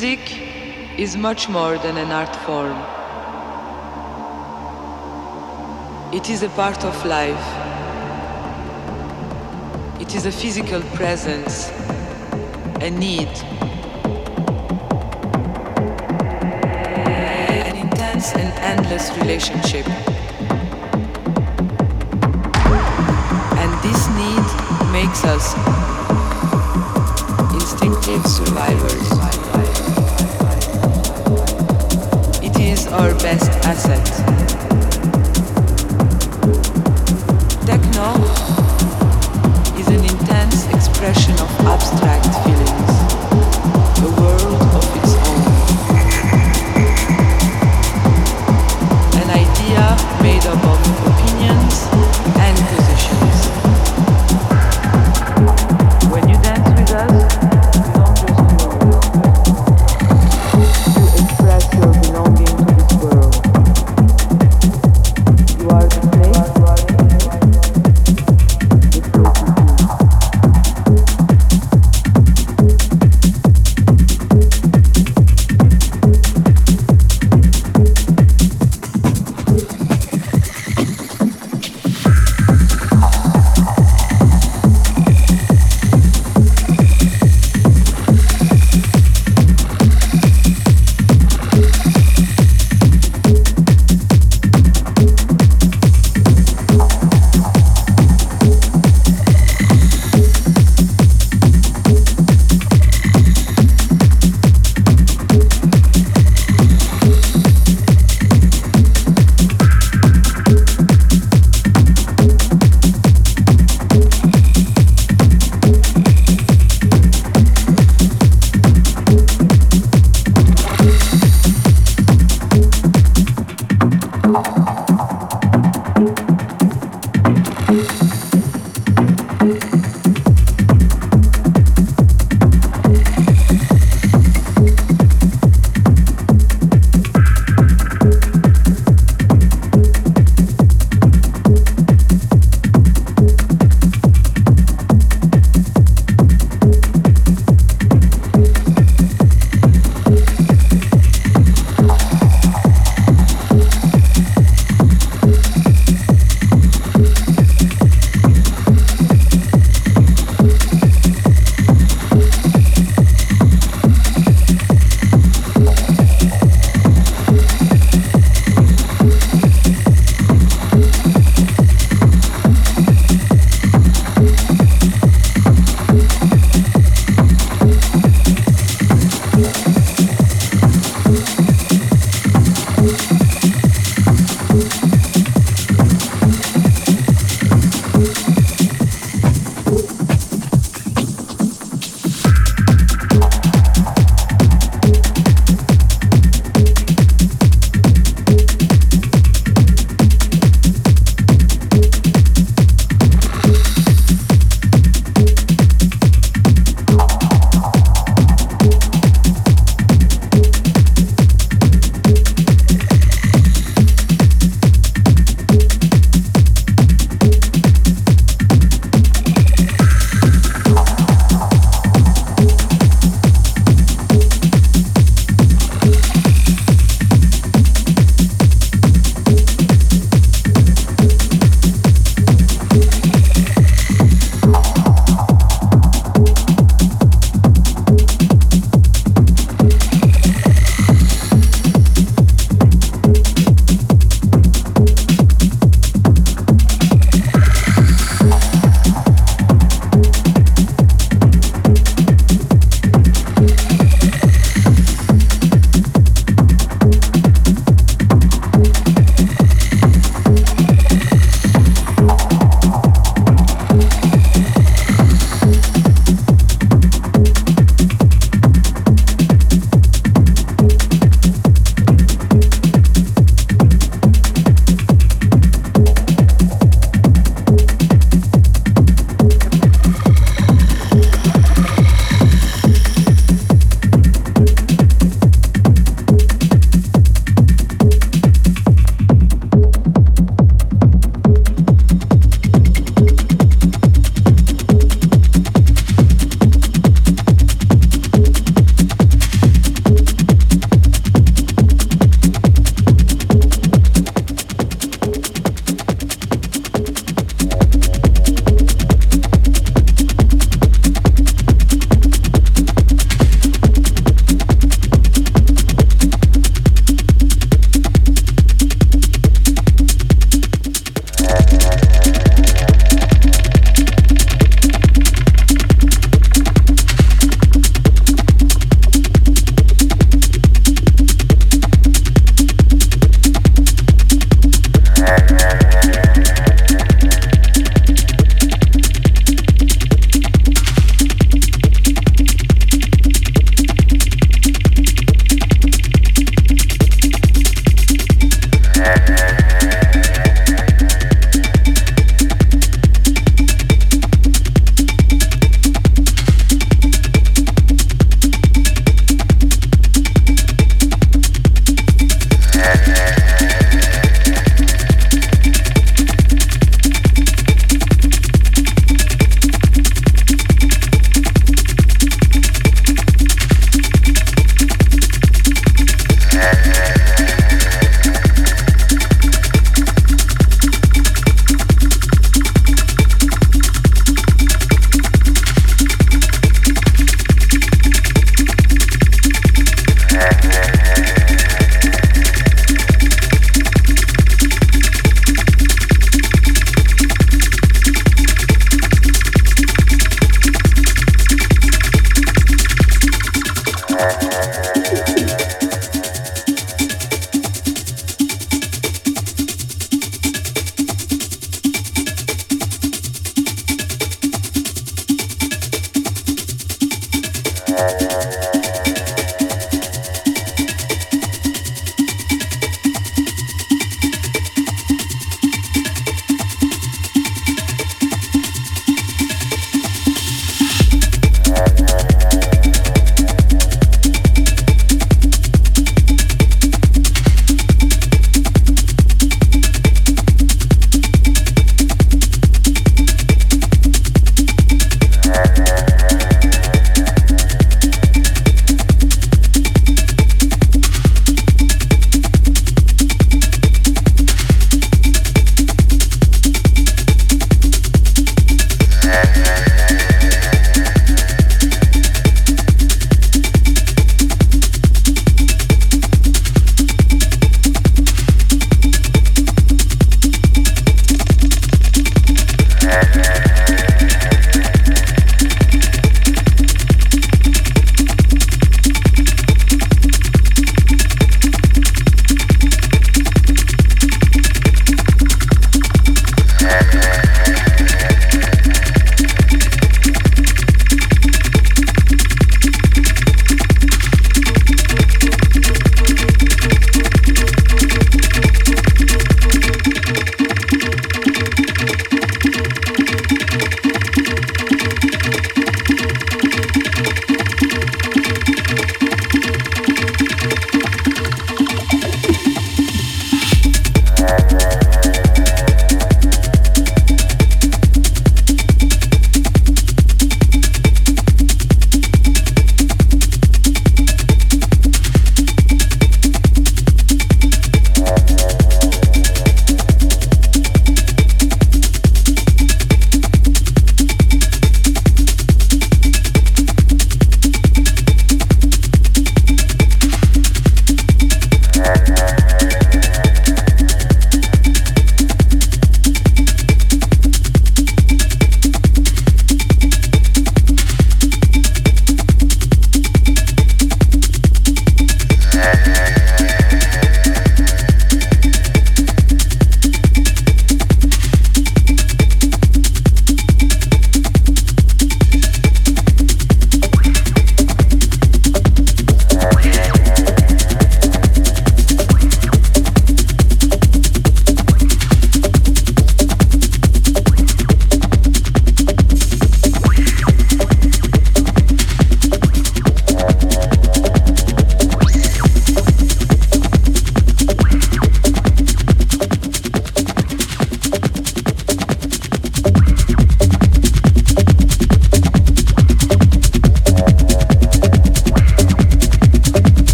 Music is much more than an art form. It is a part of life. It is a physical presence, a need. An intense and endless relationship. And this need makes us instinctive survivors. Our best asset. Techno